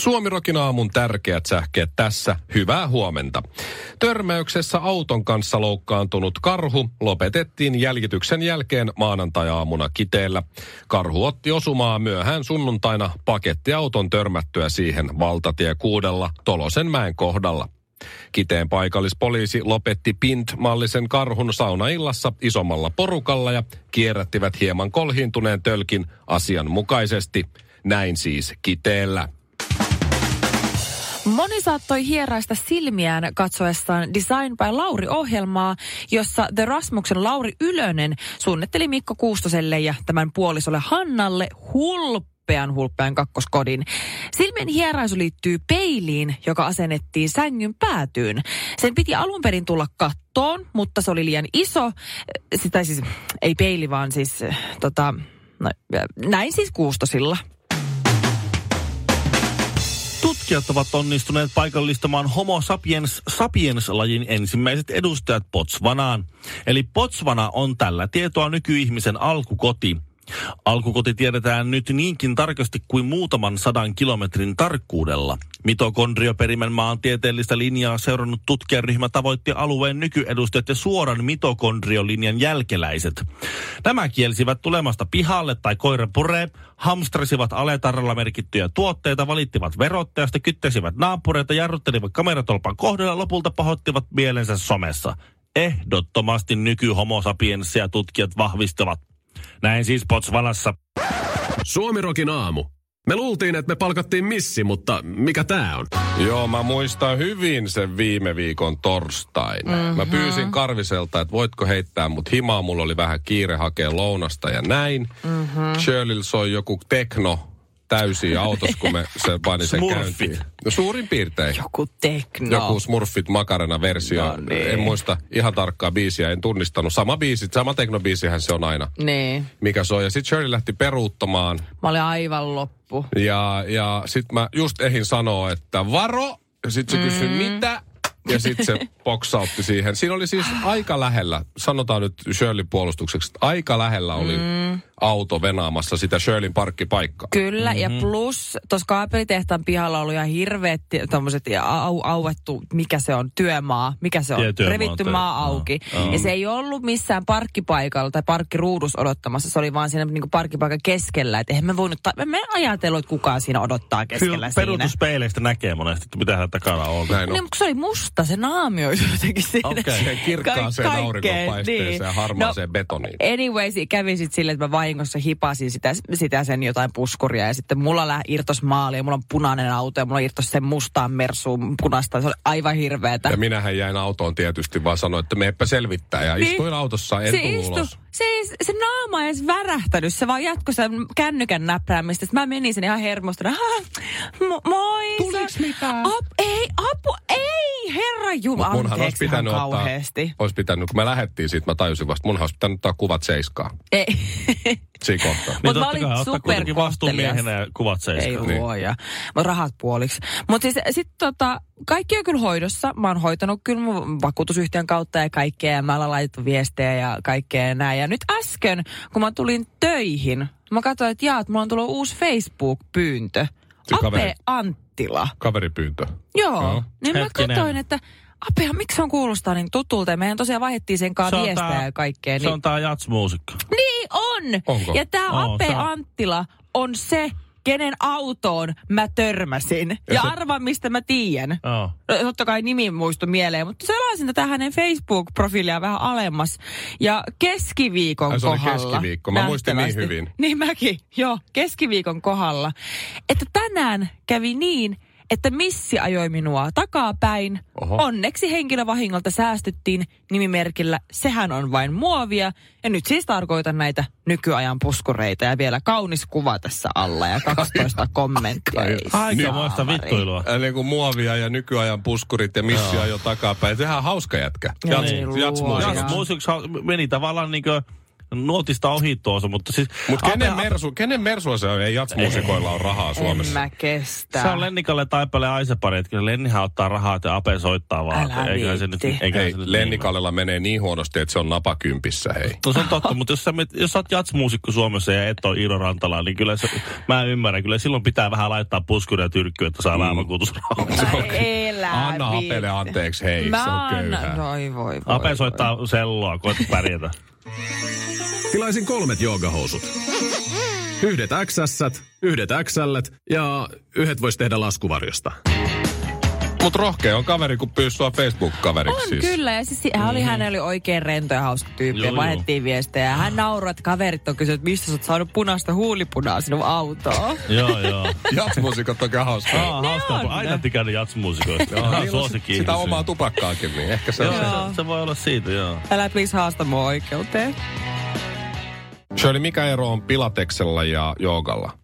Suomirokin aamun tärkeät sähkeet tässä. Hyvää huomenta. Törmäyksessä auton kanssa loukkaantunut karhu lopetettiin jäljityksen jälkeen maanantai-aamuna Kiteellä. Karhu otti osumaa myöhään sunnuntaina pakettiauton törmättyä siihen valtatie kuudella Tolosenmäen kohdalla. Kiteen paikallispoliisi lopetti Pint-mallisen karhun saunaillassa isommalla porukalla ja kierrättivät hieman kolhiintuneen tölkin asianmukaisesti. Näin siis Kiteellä. Moni saattoi hieraista silmiään katsoessaan Design by Lauri-ohjelmaa, jossa The Rasmuksen Lauri Ylönen suunnitteli Mikko Kuustoselle ja tämän puolisolle Hannalle hulppean hulppean kakkoskodin. Silmien hieraisu liittyy peiliin, joka asennettiin sängyn päätyyn. Sen piti alun perin tulla kattoon, mutta se oli liian iso. Sitä siis, ei peili, vaan siis tota, no, näin siis Kuustosilla. Tutkijat ovat onnistuneet paikallistamaan Homo sapiens sapiens-lajin ensimmäiset edustajat Botswanaan. Eli Botswana on tällä tietoa nykyihmisen alkukoti. Alkukoti tiedetään nyt niinkin tarkasti kuin muutaman sadan kilometrin tarkkuudella. Mitokondrioperimän maantieteellistä linjaa seurannut tutkijaryhmä tavoitti alueen nykyedustajat ja suoran mitokondriolinjan jälkeläiset. Nämä kielsivät tulemasta pihalle tai koira puree, hamstrasivat aletarralla merkittyjä tuotteita, valittivat verottajasta, kyttäsivät naapureita, jarruttelivat kameratolpan kohdalla, lopulta pahoittivat mielensä somessa. Ehdottomasti sapiensia tutkijat vahvistavat. Näin siis Botswanassa. Suomirokin aamu. Me luultiin, että me palkattiin missi, mutta mikä tää on? Joo, mä muistan hyvin sen viime viikon torstain. Mm-hmm. Mä pyysin Karviselta, että voitko heittää mut himaa. Mulla oli vähän kiire hakea lounasta ja näin. Mm-hmm. Shirley soi joku tekno täysin autossa, kun me se pani sen Smurfit. käyntiin. No suurin piirtein. Joku tekno. Joku Smurfit Makarena-versio. No niin. En muista ihan tarkkaa biisiä, en tunnistanut. Sama biisi, sama teknobiisihän se on aina. Niin. Mikä soi. Ja sitten Shirley lähti peruuttamaan. Mä olin aivan loppu. Ja, ja sitten mä just ehin sanoa, että varo. Ja sitten se kysyi, mitä? Ja sitten se boksautti siihen. Siinä oli siis aika lähellä, sanotaan nyt Shirley puolustukseksi, että aika lähellä oli mm. Auto venaamassa sitä Shirleyn parkkipaikkaa. Kyllä, mm-hmm. ja plus tuossa kaapelitehtaan pihalla oli ihan hirveät tommoset ja au, auettu, mikä se on, työmaa, mikä se on, Tie- työmaa, revitty työ- maa auki. Joo. Ja se ei ollut missään parkkipaikalla tai parkkiruudussa odottamassa, se oli vaan siinä niinku parkkipaikan keskellä. Että eihän me voinut, ta- me ajatellut, että kukaan siinä odottaa keskellä Kyllä siinä. peruutuspeileistä näkee monesti, että mitä hän takana on. Näin on. Niin, mutta se oli musta, se naamioitu jotenkin siinä. Okei. Siihen kirkkaaseen Ka- auringonpaisteeseen niin. ja harmaaseen betoniin. Anyways, kävi sitten silleen, että mä vahingossa hipasin sitä, sitä sen jotain puskuria ja sitten mulla lä- irtos maali ja mulla on punainen auto ja mulla irtos sen mustaan mersuun punasta. Se oli aivan hirveetä. Ja minähän jäin autoon tietysti, vaan sanoin, että meepä selvittää. Ja Niin. istuin autossa, en se istu, ulos. se, ei, se naama ei edes värähtänyt, se vaan jatkoi sen kännykän näpräämistä. Sitten mä menin sen ihan hermostuna. Mo, moi! Tuliks mitään? Ap, ei, apu, ei, herra Jumala, Munhan olisi anteeksi ihan pitänyt ottaa, kauheasti. olisi pitänyt, kun me lähdettiin siitä, mä tajusin vasta, munhan olisi pitänyt ottaa kuvat seiskaa. Ei. Siinä kohtaa. Mut mä totta olin vastuumiehenä ja kuvat Ei seiskaan. Niin. luoja. Mutta rahat puoliksi. Mutta siis sitten tota, kaikki on kyllä hoidossa. Mä oon hoitanut kyllä mun vakuutusyhtiön kautta ja kaikkea. Ja mä ollaan laitettu viestejä ja kaikkea ja näin. Ja nyt äsken, kun mä tulin töihin, mä katsoin, että jaa, että mulla on tullut uusi Facebook-pyyntö. Se kaveri. Anttila. Kaveripyyntö. Joo. Joo. Niin mä Hetkinen. katsoin, että Apea, miksi se on kuulostaa niin tutulta? Mehän tosiaan vaihdettiin sen kanssa Se viestejä tää- ja kaikkea. Se Niin, on tää jatsmuusikko. niin on! Onko? Ja tämä Oo, Ape se on. Anttila on se, kenen autoon mä törmäsin. Ja, ja se- arva, mistä mä tiedän. Joo. No, totta kai nimi muistu mieleen, mutta selasin tätä hänen Facebook-profiilia vähän alemmas. Ja keskiviikon Ai, se oli kohdalla. keskiviikko. Mä muistin niin hyvin. Niin mäkin, joo, keskiviikon kohdalla. Että tänään kävi niin, että missi ajoi minua takapäin. Oho. Onneksi henkilövahingolta säästyttiin nimimerkillä Sehän on vain muovia. Ja nyt siis tarkoitan näitä nykyajan puskureita ja vielä kaunis kuva tässä alla ja 12 kommenttia. Ei Aika muista saamari. vittuilua. Eli niin kuin muovia ja nykyajan puskurit ja missia jo takapäin. Sehän on hauska jätkä. Jats, niin, jatsmuusika. luoja. Jatsmuusiksi meni tavallaan niinkö nuotista ohi tuossa, mutta siis... Mutta kenen, Ape- mersu, kenen mersua se on? Ei jatsmuusikoilla on rahaa En Suomessa. mä kestä. Se on Lennikalle Taipale Aisepari, että kyllä Lennihän ottaa rahaa ja Ape soittaa vaan. Älä Eiköhän se nyt, eiköhän Hei, se nyt Lennikallella menee niin huonosti, että se on napakympissä, hei. No se on totta, mutta jos sä, met- jos sä oot jatsmuusikko Suomessa ja et ole Iiro Rantala, niin kyllä se, mä ymmärrän, kyllä silloin pitää vähän laittaa puskuria ja tyrkkyä, että saa mm. vakuutusrahaa. Ai, elä Anna. Apelle anteeksi, hei, Mä se on annan- köyhää. Voi, voi, voi. Ape soittaa selloa, koeta pärjätä. Tilaisin kolmet joogahousut. Yhdet XS, yhdet XL ja yhdet vois tehdä laskuvarjosta. Mutta rohkea on kaveri, kun pyys sua Facebook-kaveriksi. On siis. kyllä, ja siis hän oli, hän oli oikein rento ja hauska tyyppi, Joo, ja vaihdettiin viestejä. Ja hän nauroi, että kaverit on kysynyt, että mistä sä oot saanut punaista huulipunaa sinun autoon. joo, joo. Jatsmuusikot on hauskaa. Aa, hauskaa. on. Aina tykännyt jatsmuusikoista. Joo, suosikki sitä omaa tupakkaakin, niin ehkä se on se. Joo, se, se voi olla siitä, joo. Älä please haasta mua oikeuteen. Shirley, mikä ero on pilateksella ja joogalla?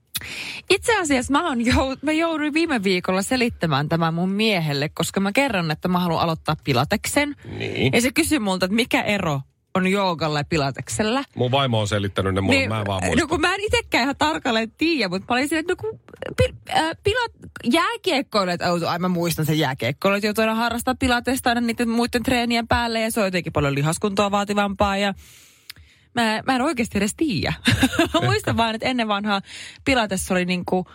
Itse asiassa mä, on jou, mä jouduin viime viikolla selittämään tämän mun miehelle, koska mä kerron, että mä haluan aloittaa pilateksen. Niin. Ja se kysyi multa, että mikä ero on joogalla ja pilateksella. Mun vaimo on selittänyt ne mulle, mä en vaan muista. no kun mä en itsekään ihan tarkalleen tiedä, mutta mä olin siinä, että no kun pi, äh, pilat, jääkiekkoilijat, oh, ai mä muistan sen jääkiekkoilijat, joutuu aina harrastaa pilatesta aina niiden muiden treenien päälle ja se on jotenkin paljon lihaskuntoa vaativampaa ja mä, mä en oikeasti edes tiedä. mä muistan vaan, että ennen vanhaa pilates oli niinku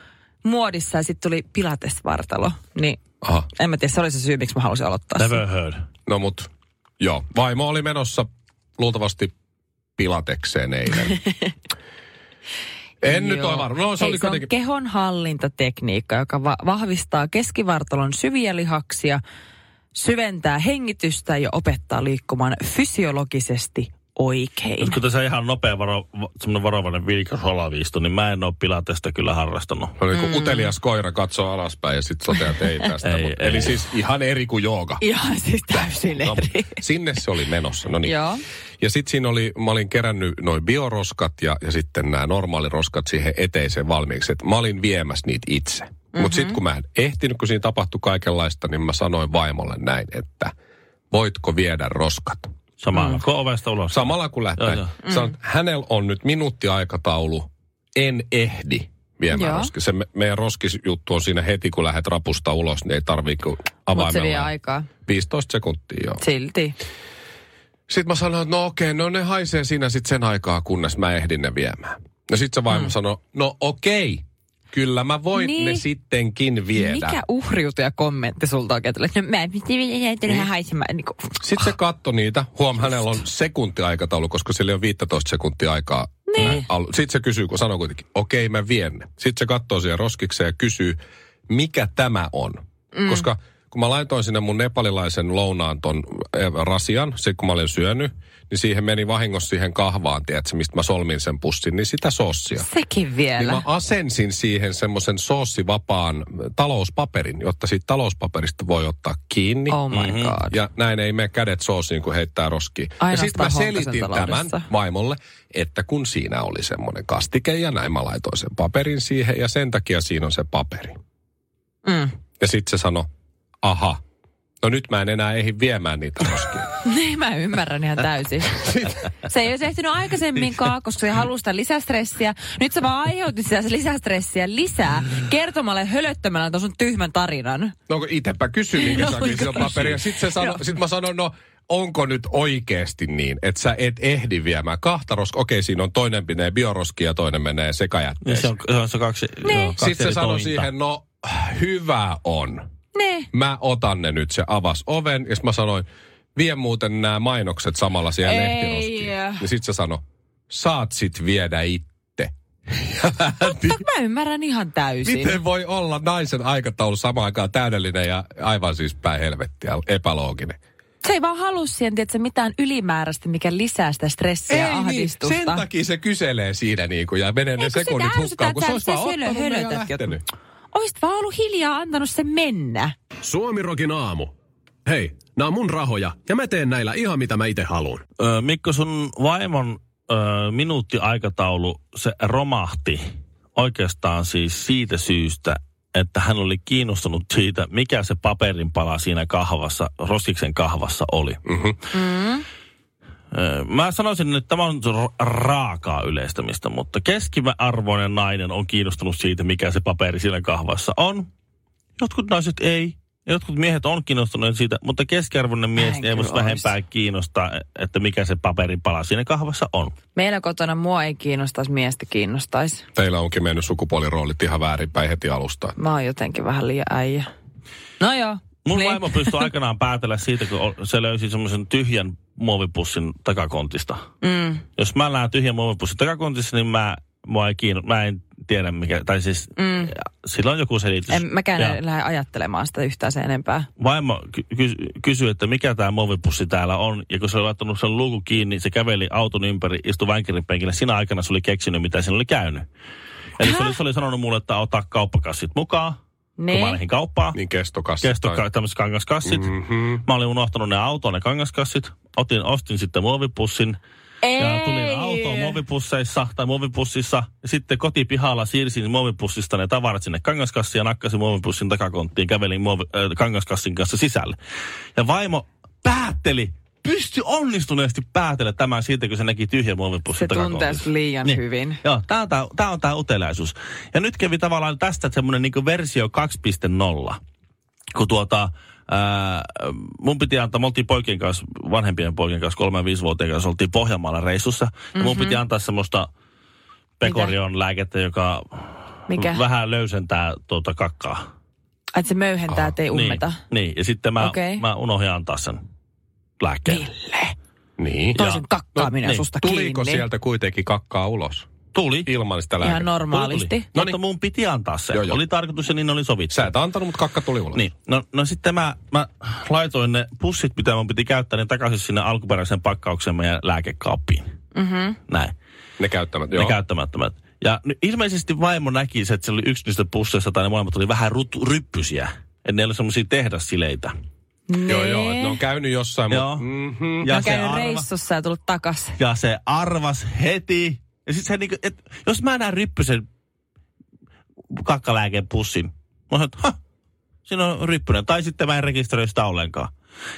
muodissa ja sitten tuli pilatesvartalo. Niin Aha. en mä tiedä, se oli se syy, miksi mä halusin aloittaa sen. Never heard. No mut, joo. Vaimo oli menossa luultavasti pilatekseen eilen. en nyt Joo. ole varma. No se Hei, oli se on kuitenkin... kehon hallintatekniikka, joka va- vahvistaa keskivartalon syviä lihaksia, syventää hengitystä ja opettaa liikkumaan fysiologisesti oikein. Nyt kun tässä ihan nopea varo, va- semmoinen varovainen vilkas holaviisto, niin mä en ole pilatesta kyllä harrastanut. Oli niin kuin utelias koira katsoo alaspäin ja sitten toteaa, että ei tästä. Ei, Mut, ei. Eli siis ihan eri kuin jooga. Ihan siis täysin No, eri. sinne se oli menossa. No niin. Joo. Ja sitten siinä oli, mä olin kerännyt noin bioroskat ja, ja sitten nämä normaaliroskat siihen eteiseen valmiiksi. Et mä olin viemässä niitä itse. Mm-hmm. Mutta sitten kun mä en ehtinyt, kun siinä tapahtui kaikenlaista, niin mä sanoin vaimolle näin, että voitko viedä roskat? Samalla mm. kuin ovesta ulos. Samalla kun lähtee. Joo, joo. Mm. Sanon, että hänellä on nyt minuuttiaikataulu, en ehdi viemään roski. Se me, meidän roskisjuttu on siinä heti, kun lähdet rapusta ulos, niin ei tarvii kuin Mutta se vie avaimella. aikaa. 15 sekuntia, joo. Silti. Sitten mä sanoin, että no okei, no ne haisee siinä sitten sen aikaa, kunnes mä ehdin ne viemään. No sitten se vaimo mm. sanoi, no okei, kyllä mä voin Niin. ne sittenkin viedä. Mikä uhriutuja kommentti sulta oikein tulee? No mä en piti vähän haisemaan. Niin kuin, Sitten se katsoi niitä. Huom, hänellä on sekuntiaikataulu, koska sillä on 15 sekuntia aikaa. Niin. Sitten se kysyy, kun sanoo kuitenkin, okei mä vien ne. Sitten se katsoo siihen roskikseen ja kysyy, mikä tämä on. Mm. Koska kun mä laitoin sinne mun nepalilaisen lounaan ton eh, rasian, se kun mä olin syönyt, niin siihen meni vahingossa siihen kahvaan, tiedätkö, mistä mä solmin sen pussin, niin sitä sossia. sekin Niin vielä. mä asensin siihen semmoisen soossivapaan talouspaperin, jotta siitä talouspaperista voi ottaa kiinni. Oh my Mhm. god. Ja näin ei mene kädet soosiin, kun heittää roskiin. Ja Ainoastaan sitten mä selitin tämän vaimolle, että kun siinä oli semmoinen kastike ja näin mä laitoin sen paperin siihen ja sen takia siinä on se paperi. Mm. Ja sitten se sanoi, aha, no nyt mä en enää ehdi viemään niitä roskia. Niin, mä ymmärrän ihan täysin. Se ei olisi ehtinyt aikaisemminkaan, koska se halusi sitä lisästressiä. Nyt sä vaan aiheutit sitä lisästressiä lisää kertomalla hölöttämällä tuon sun tyhmän tarinan. No kun itepä kysyin, minkä No, takia sillä on paperi. Ja sitten se sano, sit mä sanoin, no onko nyt oikeasti niin, että sä et ehdi viemään kahta roskaa. Okei, siinä on toinen menee bioroski ja toinen menee Niin sekajätteeseen. se on, se on se kaksi, Niin. joo, kaksi Sitten se sanoi siihen, no hyvä on. Ne. Mä otan ne nyt. Se avasi oven ja sit mä sanoin, vie muuten nämä mainokset samalla siellä lehtiroskiin. Ja sitten se sanoi, saat sit viedä itse. Mutta mä ymmärrän ihan täysin. Miten voi olla naisen aikataulu samaan aikaan täydellinen ja aivan siis päin helvettiä, epälooginen? Se ei vaan halua siihen, tiedätkö, mitään ylimääräistä, mikä lisää sitä stressiä ja niin, ahdistusta. sen takia se kyselee siinä niin kuin, ja menee ne sekunnit hukkaan, kun se olisi vaan ottanut ja lähtenyt. Oisit vaan ollut hiljaa antanut sen mennä. Suomirokin aamu. Hei, nämä on mun rahoja ja mä teen näillä ihan mitä mä itse haluan. Ö, Mikko, sun vaimon ö, minuuttiaikataulu, se romahti oikeastaan siis siitä syystä, että hän oli kiinnostunut siitä, mikä se paperinpala siinä kahvassa, roskiksen kahvassa oli. Mhm. Mm. Mä sanoisin, että tämä on ra- raakaa yleistämistä, mutta keskiarvoinen nainen on kiinnostunut siitä, mikä se paperi siinä kahvassa on. Jotkut naiset ei. Jotkut miehet on kiinnostuneet siitä, mutta keskiarvoinen mies ei voisi vähempää kiinnostaa, että mikä se paperin pala siinä kahvassa on. Meillä kotona mua ei kiinnostaisi, miestä kiinnostaisi. Teillä onkin mennyt sukupuoliroolit ihan väärinpäin heti alusta. Mä oon jotenkin vähän liian äijä. No joo. Mun Niin. vaimo pystyi aikanaan päätellä siitä, kun se löysi semmoisen tyhjän muovipussin takakontista. Mm. Jos mä näen tyhjän muovipussin takakontissa, niin mä, mua ei kiinno, mä en tiedä mikä, tai siis mm. sillä on joku selitys. En mäkään Ja en lähde ajattelemaan sitä yhtään sen enempää. Vaimo ky- ky- kysyi, että mikä tämä muovipussi täällä on, ja kun se oli laittanut sen luukun kiinni, se käveli auton ympäri, istui vänkärin penkillä. Siinä aikana se oli keksinyt, mitä siinä oli käynyt. Eli se oli, se oli sanonut mulle, että ota kauppakassit mukaan, kun mä Niin. lähdin kauppaan. Niin kestokassi. Kesto, tai- tämmöiset kangaskassit. Mhm. Mä olin unohtanut ne autoon, ne kangaskassit. Otin, ostin sitten muovipussin. Ja tulin autoon muovipusseissa tai muovipussissa. Ja sitten kotipihalla siirsin muovipussista ne tavarat sinne kangaskassiin ja nakkasin muovipussin takakonttiin. Kävelin muovi, äh, kangaskassin kanssa sisälle. Ja vaimo päätteli, pystyi onnistuneesti päätellä tämän siitä, kun se näki tyhjän muovipussin Se tuntee takakontissa. sut liian Niin. hyvin. Joo, tää on tää, tää on tää uteliaisuus. Ja nyt kävi tavallaan tästä semmoinen niinku versio 2.0. Kun tuota, ää, mun piti antaa, me oltiin poikien kanssa, vanhempien poikien kanssa, kolme- ja viisivuotiaan kanssa, oltiin Pohjanmaalla reissussa. Mm-hmm. Ja mun piti antaa semmoista pekorion lääkettä, joka Mikä? vähän löysentää tuota kakkaa. Että se möyhentää, ettei ummeta. Niin, niin, ja sitten mä, Okei. mä unohdin antaa sen lääkkeen. Ville. Niin. Toisen kakkaaminen niin. susta Tuliko kiinni. sieltä kuitenkin kakkaa ulos? Tuli. Ilman sitä Ihan lääkettä. normaalisti. Tuli. No Mutta niin. mun piti antaa se. Joo, joo. Oli tarkoitus ja niin oli sovittu. Sä et antanut, mutta kakka tuli ulos. Niin, no, no sitten mä, mä laitoin ne pussit, mitä mun piti käyttää, niin takaisin sinne alkuperäiseen pakkaukseen meidän lääkekaappiin. Mm-hmm. Näin, Ne käyttämät, ne joo. käyttämättömät. Ja nyt ilmeisesti vaimo näki se, että se oli yksi niistä pusseista, tai ne molemmat oli vähän rut, ryppysiä. Että ne oli semmoisia tehdassileitä. Joo, joo, että ne on käynyt jossain, Joo. mutta... Mm-hmm. Ja on se, käynyt arva, reissussa ja tullut takas. ja se arvas heti. Ja sit se niinku, et, jos mä näen ryppysen kakkalääkeen pussin, mä sanon, että "Hah, siinä on ryppynen. Tai sitten mä en rekisteröi sitä ollenkaan.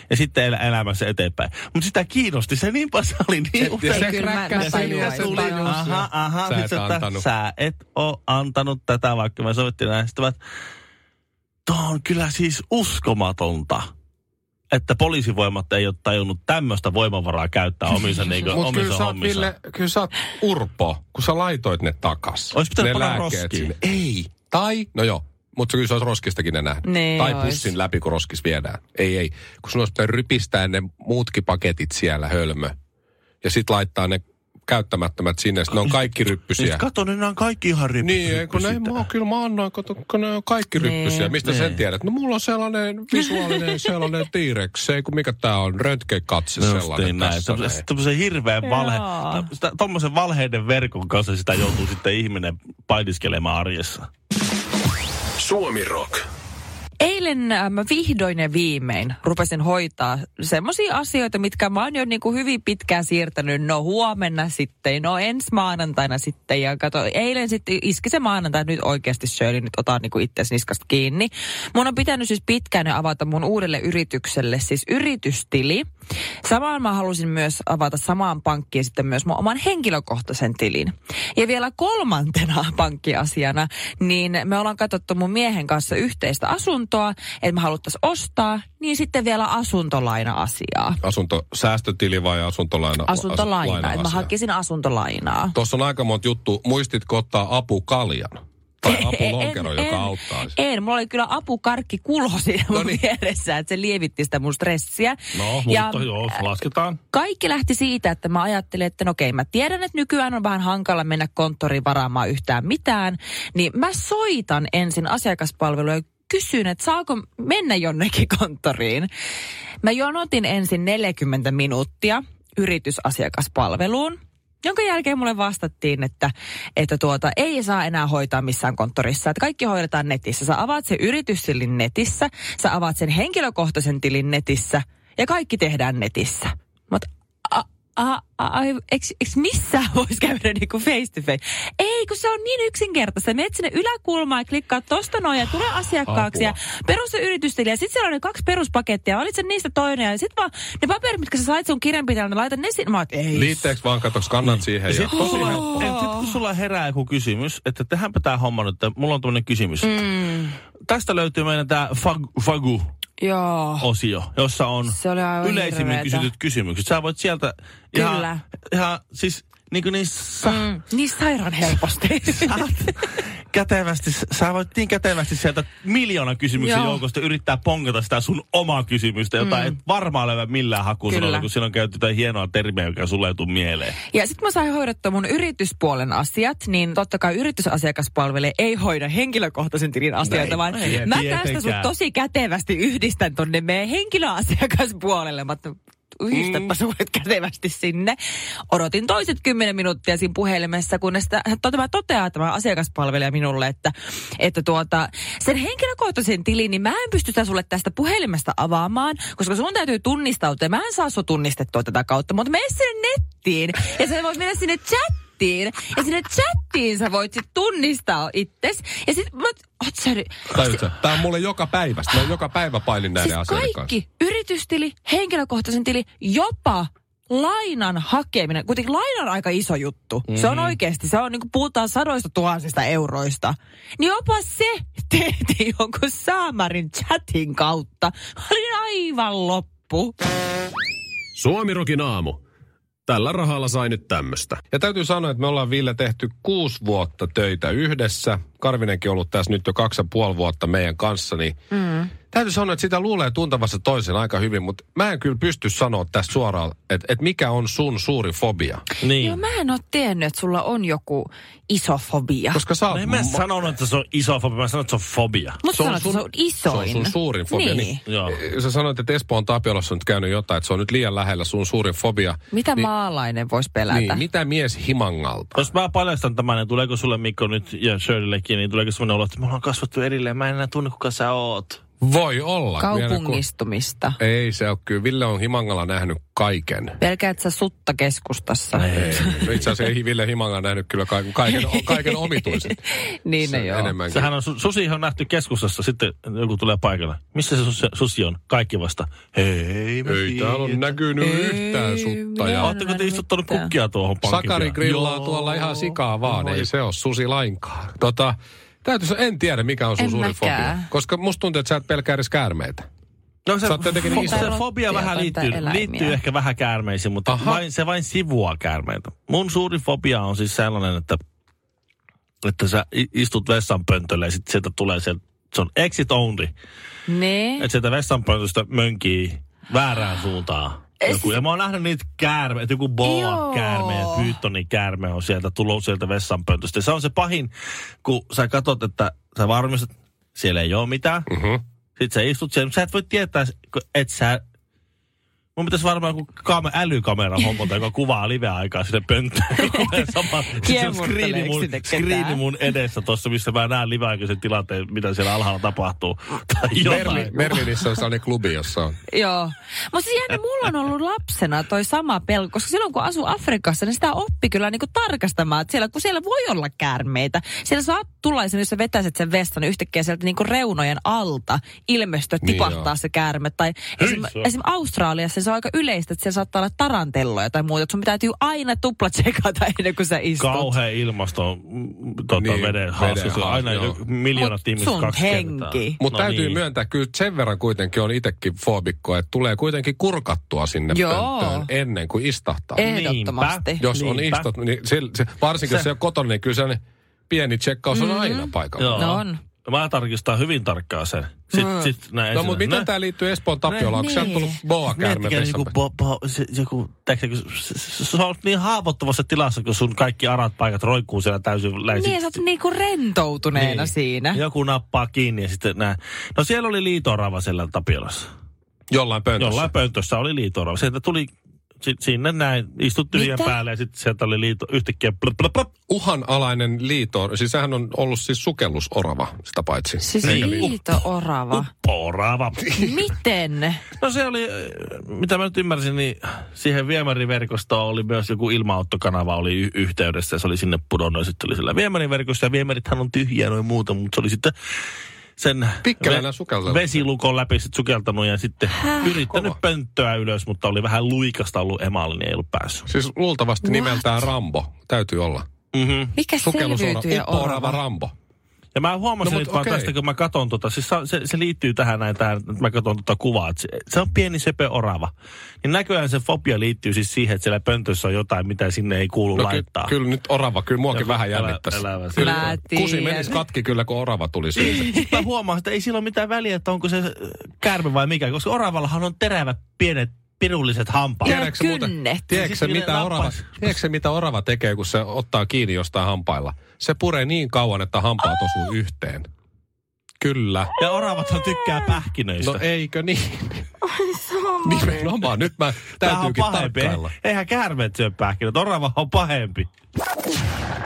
Ja sitten el- elämässä eteenpäin. Mutta sitä kiinnosti se niin paljon, se oli niin upea. se Kyllä mä- mä tuli. Aha, aha. Sä et et, että, antanut. sä et ole antanut tätä, vaikka me sovittiin näin. Sitten mä, on kyllä siis uskomatonta, että poliisivoimat ei ole tajunnut tämmöistä voimavaraa käyttää omissa, niin Mutta kyllä omissa sä oot, hommissa. Ville, kyllä sä oot urpo, kun sä laitoit ne takas. Ois pitänyt ne panna lääkkeet roskiin. Ei. Tai, no joo, mutta kyllä se olisi roskistakin ne. Niin tai pussin läpi, kun roskis viedään. Ei, ei. Kun sun olisi pitänyt rypistää ne muutkin paketit siellä, hölmö. Ja sit laittaa ne käyttämättömät sinne, sit ne on kaikki ryppysiä. Niin, kato, ne on kaikki ihan ryppy, Niin, ei, kun ne, mä, kyllä mä annoin, kato, kun ne on kaikki ryppysiä. Niin. Mistä Niin. sen tiedät? No mulla on sellainen visuaalinen, sellainen T-rex, ei kun mikä tää on, röntgenkatse sellainen Justiin näin. tässä. näin. Tämmöisen- Tämmöisen hirveän valhe, tommosen valheiden verkon kanssa sitä joutuu sitten ihminen painiskelemaan arjessa. Suomi Rock. Eilen mä vihdoin ja viimein rupesin hoitaa semmoisia asioita, mitkä mä oon jo niin kuin hyvin pitkään siirtänyt. No huomenna sitten, no ensi maanantaina sitten. Ja kato, eilen sitten iski se maanantai, nyt oikeasti Shirley, nyt otan niin kuin itse niskasta kiinni. Mun on pitänyt siis pitkään avata mun uudelle yritykselle siis yritystili. Samaan mä halusin myös avata samaan pankkiin sitten myös mun oman henkilökohtaisen tilin. Ja vielä kolmantena pankkiasiana, niin me ollaan katsottu mun miehen kanssa yhteistä asuntoa, että me haluttaisiin ostaa, niin sitten vielä asuntolaina-asiaa. Asunto, säästötili vai asuntolaina? Asuntolaina, että mä hakisin asuntolainaa. Tuossa on aika monta juttu. Muistitko ottaa apukaljan? Tai apulonkeron, joka auttaa. En, mulla oli kyllä apukarkki kulho siinä mun Noniin. vieressä, että se lievitti sitä mun stressiä. No, Ja- mutta joo, lasketaan. kaikki lähti siitä, että mä ajattelin, että no okei, mä tiedän, että nykyään on vähän hankala mennä konttoriin varaamaan yhtään mitään, niin mä soitan ensin asiakaspalveluun ja kysyn, että saako mennä jonnekin konttoriin. Mä jonotin ensin 40 minuuttia yritysasiakaspalveluun, jonka jälkeen mulle vastattiin, että, että tuota, ei saa enää hoitaa missään konttorissa. Että kaikki hoidetaan netissä. Sä avaat sen yritystilin netissä, sä avaat sen henkilökohtaisen tilin netissä ja kaikki tehdään netissä. Mutta a, a, eikö, missään voisi käydä niinku face to face? Ei, kun se on niin yksinkertaista. Menet sinne yläkulmaan ja klikkaat tosta noin ja tulee asiakkaaksi Apua. ja perus- ja yritystili. Ja sitten siellä on ne kaksi peruspakettia. Valitse niistä toinen ja sitten vaan ne paperit, mitkä sä sait sun kirjanpitäjältä, laita ne sinne. Mä ei. Liitteeksi vaan katsoks kannat siihen. Ja Sitten tosi et sit kun sulla herää joku kysymys, että tehdäänpä tämä homma nyt, että mulla on tämmöinen kysymys. Mm. Tästä löytyy meidän tämä Fagu-osio, Joo. jossa on yleisimmin hirveetä. kysytyt kysymykset. Sä voit sieltä Kyllä. ihan, ihan siis niin kuin niissä Mm, niin sairaan helposti. saat kätevästi, sä voit niin kätevästi sieltä miljoonan kysymyksen Joo. joukosta yrittää pongata sitä sun omaa kysymystä, jota mm. et varmaan löyä millään hakusanalla, Kyllä. kun siinä on käytetty jotain hienoa termiä, joka sulle ei mieleen. Ja sitten mä sain hoidettua mun yrityspuolen asiat, niin totta kai yritysasiakaspalvelu ei hoida henkilökohtaisen tilin asioita, Näin. vaan Ei, mä tietenkään. tästä sut tosi kätevästi yhdistän tonne meidän henkilöasiakaspuolelle. Mä yhdistäpä mm. sulle kätevästi sinne. Odotin toiset kymmenen minuuttia siinä puhelimessa, kunnes tä- tämä toteaa tämä asiakaspalvelija minulle, että, että tuota, sen henkilökohtaisen tilin, niin mä en pysty sulle tästä puhelimesta avaamaan, koska sun täytyy tunnistautua. Mä en saa sua tunnistettua tätä kautta, mutta mene sinne nettiin ja sä voit mennä sinne chattiin. Ja sinne chattiin sä voit sit tunnistaa itses. Ja sit mä, oot sä, nyt- Tajutsä? Tää on mulle joka päivästä. Mä joka päivä pailin näiden siis asioiden kanssa. kaikki, yritystili, henkilökohtaisen tili, jopa lainan hakeminen. Kuitenkin laina on aika iso juttu. Mm-hmm. Se on oikeasti, se on niin kuin puhutaan sadoista tuhansista euroista. Niin jopa se tehtiin jonkun saamarin chatin kautta. Mä olin aivan loppu. Suomirokin aamu. Tällä rahalla sai nyt tämmöstä. Ja täytyy sanoa, että me ollaan Ville tehty kuusi vuotta töitä yhdessä. Karvinenkin on ollut tässä nyt jo kaksi ja puoli vuotta meidän kanssa, niin mm. Täytyy sanoa, että sitä luulee tuntavassa toisen aika hyvin, mutta mä en kyllä pysty sanoa tässä suoraan, että, että mikä on sun suuri fobia. Niin. Joo, mä en ole tiennyt, että sulla on joku iso fobia. Koska sä oot... No en mä sanonut, että se on iso fobia, mä sanoin, että se on fobia. Mutta se että se on isoin. Se on sun suurin fobia. Niin. Joo. Sä sanoit, että Espoon Tapiolassa on nyt käynyt jotain, että se on nyt liian lähellä sun suurin fobia. Mitä niin, maalainen voisi pelätä? niin, mitä mies himangalta? Jos mä paljastan tämän, niin tuleeko sulle Mikko nyt ja Shirleykin, niin tuleeko semmoinen olo, että me ollaan kasvattu erilleen, mä en enää tunne kuka sä oot. Voi olla. Kaupungistumista. Ei se ole kyllä. Ville on Himangalla nähnyt kaiken. Pelkäät sä sutta keskustassa. Ei. No Itse asiassa ei Ville Himangalla nähnyt kyllä kaiken, kaiken, kaiken omituiset. niin ne joo. Enemmänkin. Sehän on, su- susi on nähty keskustassa, sitten joku tulee paikalle. Missä se susi, susi on? Kaikki vasta. Hei, Ei täällä on näkynyt Ei, yhtään sutta. Ja Oletteko te istuttanut mitään. kukkia tuohon pankkiin? Sakari grillaa Joo. tuolla ihan sikaa vaan. Voi. Ei se ole susi lainkaan. Tota, täytyy sanoa, en tiedä mikä on sun En suuri fobia. Koska musta tuntuu, että sä et pelkää edes käärmeitä. No se, jotenkin niin se fobia vähän liittyy, eläimiä. liittyy ehkä vähän käärmeisiin, mutta Aha. vain, se vain sivuaa käärmeitä. Mun suuri fobia on siis sellainen, että, että sä istut vessanpöntölle ja sitten sieltä tulee sieltä, se on exit only. Ne. Että sieltä vessanpöntöstä mönkii väärään suuntaan. Joku, ja mä oon nähnyt niitä käärmeitä, joku boa käärme ja pyytoni käärme on sieltä tullut sieltä vessanpöntöstä. Ja se on se pahin, kun sä katsot, että sä varmistat, siellä ei ole mitään. Mhm. Sitten sä istut siellä, mutta sä et voi tietää, kun et sä... Mun pitäisi varmaan joku kame, älykamera hommata, joka kuvaa live-aikaa sinne pönttöön. kun sama- Kiemurteleeko mun, screeni mun edessä tuossa, missä mä näen live-aikaisen tilanteen, mitä siellä alhaalla tapahtuu. Tai jotain. Merlinissä on sellainen klubi, jossa on. Joo. Mutta siis jännä, mulla on ollut lapsena toi sama pelko, koska silloin kun asuu Afrikassa, niin sitä oppi kyllä niinku tarkastamaan, että siellä, kun siellä voi olla käärmeitä. Siellä saat tulla esimerkiksi, jos sä vetäiset sen vessan, niin yhtäkkiä sieltä niinku reunojen alta ilmestyä, Niin tipahtaa joo. se käärme. Tai esim, se on. esim. Australiassa se on aika yleistä, että siellä saattaa olla tarantelloja tai muuta. Että sun täytyy aina tupla tsekata ennen kuin sä istut. Kauhea ilmasto mm, tota, Niin, veden hauska. veden Se on hauska, aina ihmiset sun kaksi henki. kertaa. Mutta No täytyy niin. myöntää, kyllä sen verran kuitenkin on itsekin foobikko, että tulee kuitenkin kurkattua sinne Joo. pönttöön ennen kuin istahtaa. Ehdottomasti. Niinpä. Jos on istot, niin se, se, varsinkin jos Se- se on kotona, niin kyllä sellainen pieni tsekkaus on aina paikalla. Joo. No on. Mä tarkistan hyvin tarkkaan sen. Sitten, Mm. sit näin No, mutta miten tämä liittyy Espoon Tapiolaan? Onko niin. tullut boa käärme joku, bo, bo, se, joku, on niin haavoittuvassa tilassa, kun sun kaikki arat paikat roikkuu siellä täysin läisin. Niin, sä oot niinku rentoutuneena siinä. Joku nappaa kiinni ja sitten nää. No siellä oli liitorava siellä Tapiolassa. Jollain pöntössä. Jollain pöntössä oli liitorava. Sieltä tuli si- sinne näin, istut tyhjän Mitä? päälle ja sitten sieltä oli liito yhtäkkiä blop, blop, blop. Uhanalainen liito, siis sehän on ollut siis sukellusorava sitä paitsi. Siis Eikä liito-orava. Porava. Miten? No se oli, mitä mä nyt ymmärsin, niin siihen viemäriverkostoon oli myös joku ilmaottokanava oli y- yhteydessä ja se oli sinne pudonnut ja sitten oli sillä viemäriverkossa ja viemärithän on tyhjiä noin muuta, mutta se oli sitten sen sukeltanut. vesilukon läpi sit sukeltanut ja sitten yrittänyt Kova. pönttöä ylös, mutta oli vähän luikasta ollut emaali, niin ei ollut päässyt. Siis luultavasti What? nimeltään Rambo. Täytyy olla. Mm-hmm. Mikä selviytyjä orava? Rambo. Ja mä huomasin No, nyt vaan okei. tästä, kun mä katson tota, siis se, se, liittyy tähän näin, tähän, että mä katson tota kuvaa, että se, se on pieni söpö orava. Niin näköjään se fobia liittyy siis siihen, että siellä pöntössä on jotain, mitä sinne ei kuulu No, ky- laittaa. kyllä nyt orava, kyllä muakin vähän elä- jännittäisi. elävä se. Kyllä Mä kusi menisi katki kyllä, kun orava tuli siitä. Sitten mä huomaan, että ei sillä ole mitään väliä, että onko se äh, käärme vai mikä, koska oravallahan on terävät pienet pirulliset hampaat. Ja Tiedätkö muuten- kynnet. Tiedätkö mitä orava, tiedätkö mitä orava tekee, kun se ottaa kiinni jostain hampailla? Se puree niin kauan, että hampaat osuu yhteen. Kyllä. Ja oravathan tykkää pähkinöistä. No eikö niin? Nimenomaan. Nyt mä on täytyykin tarkkailla. Eihän käärmeet syö pähkinöitä, orava on pahempi.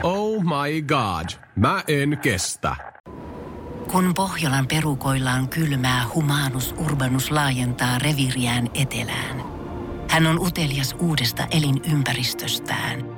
Oh my god. Mä en kestä. Kun Pohjolan perukoillaan kylmää, humanus urbanus laajentaa reviriään etelään. Hän on utelias uudesta elinympäristöstään.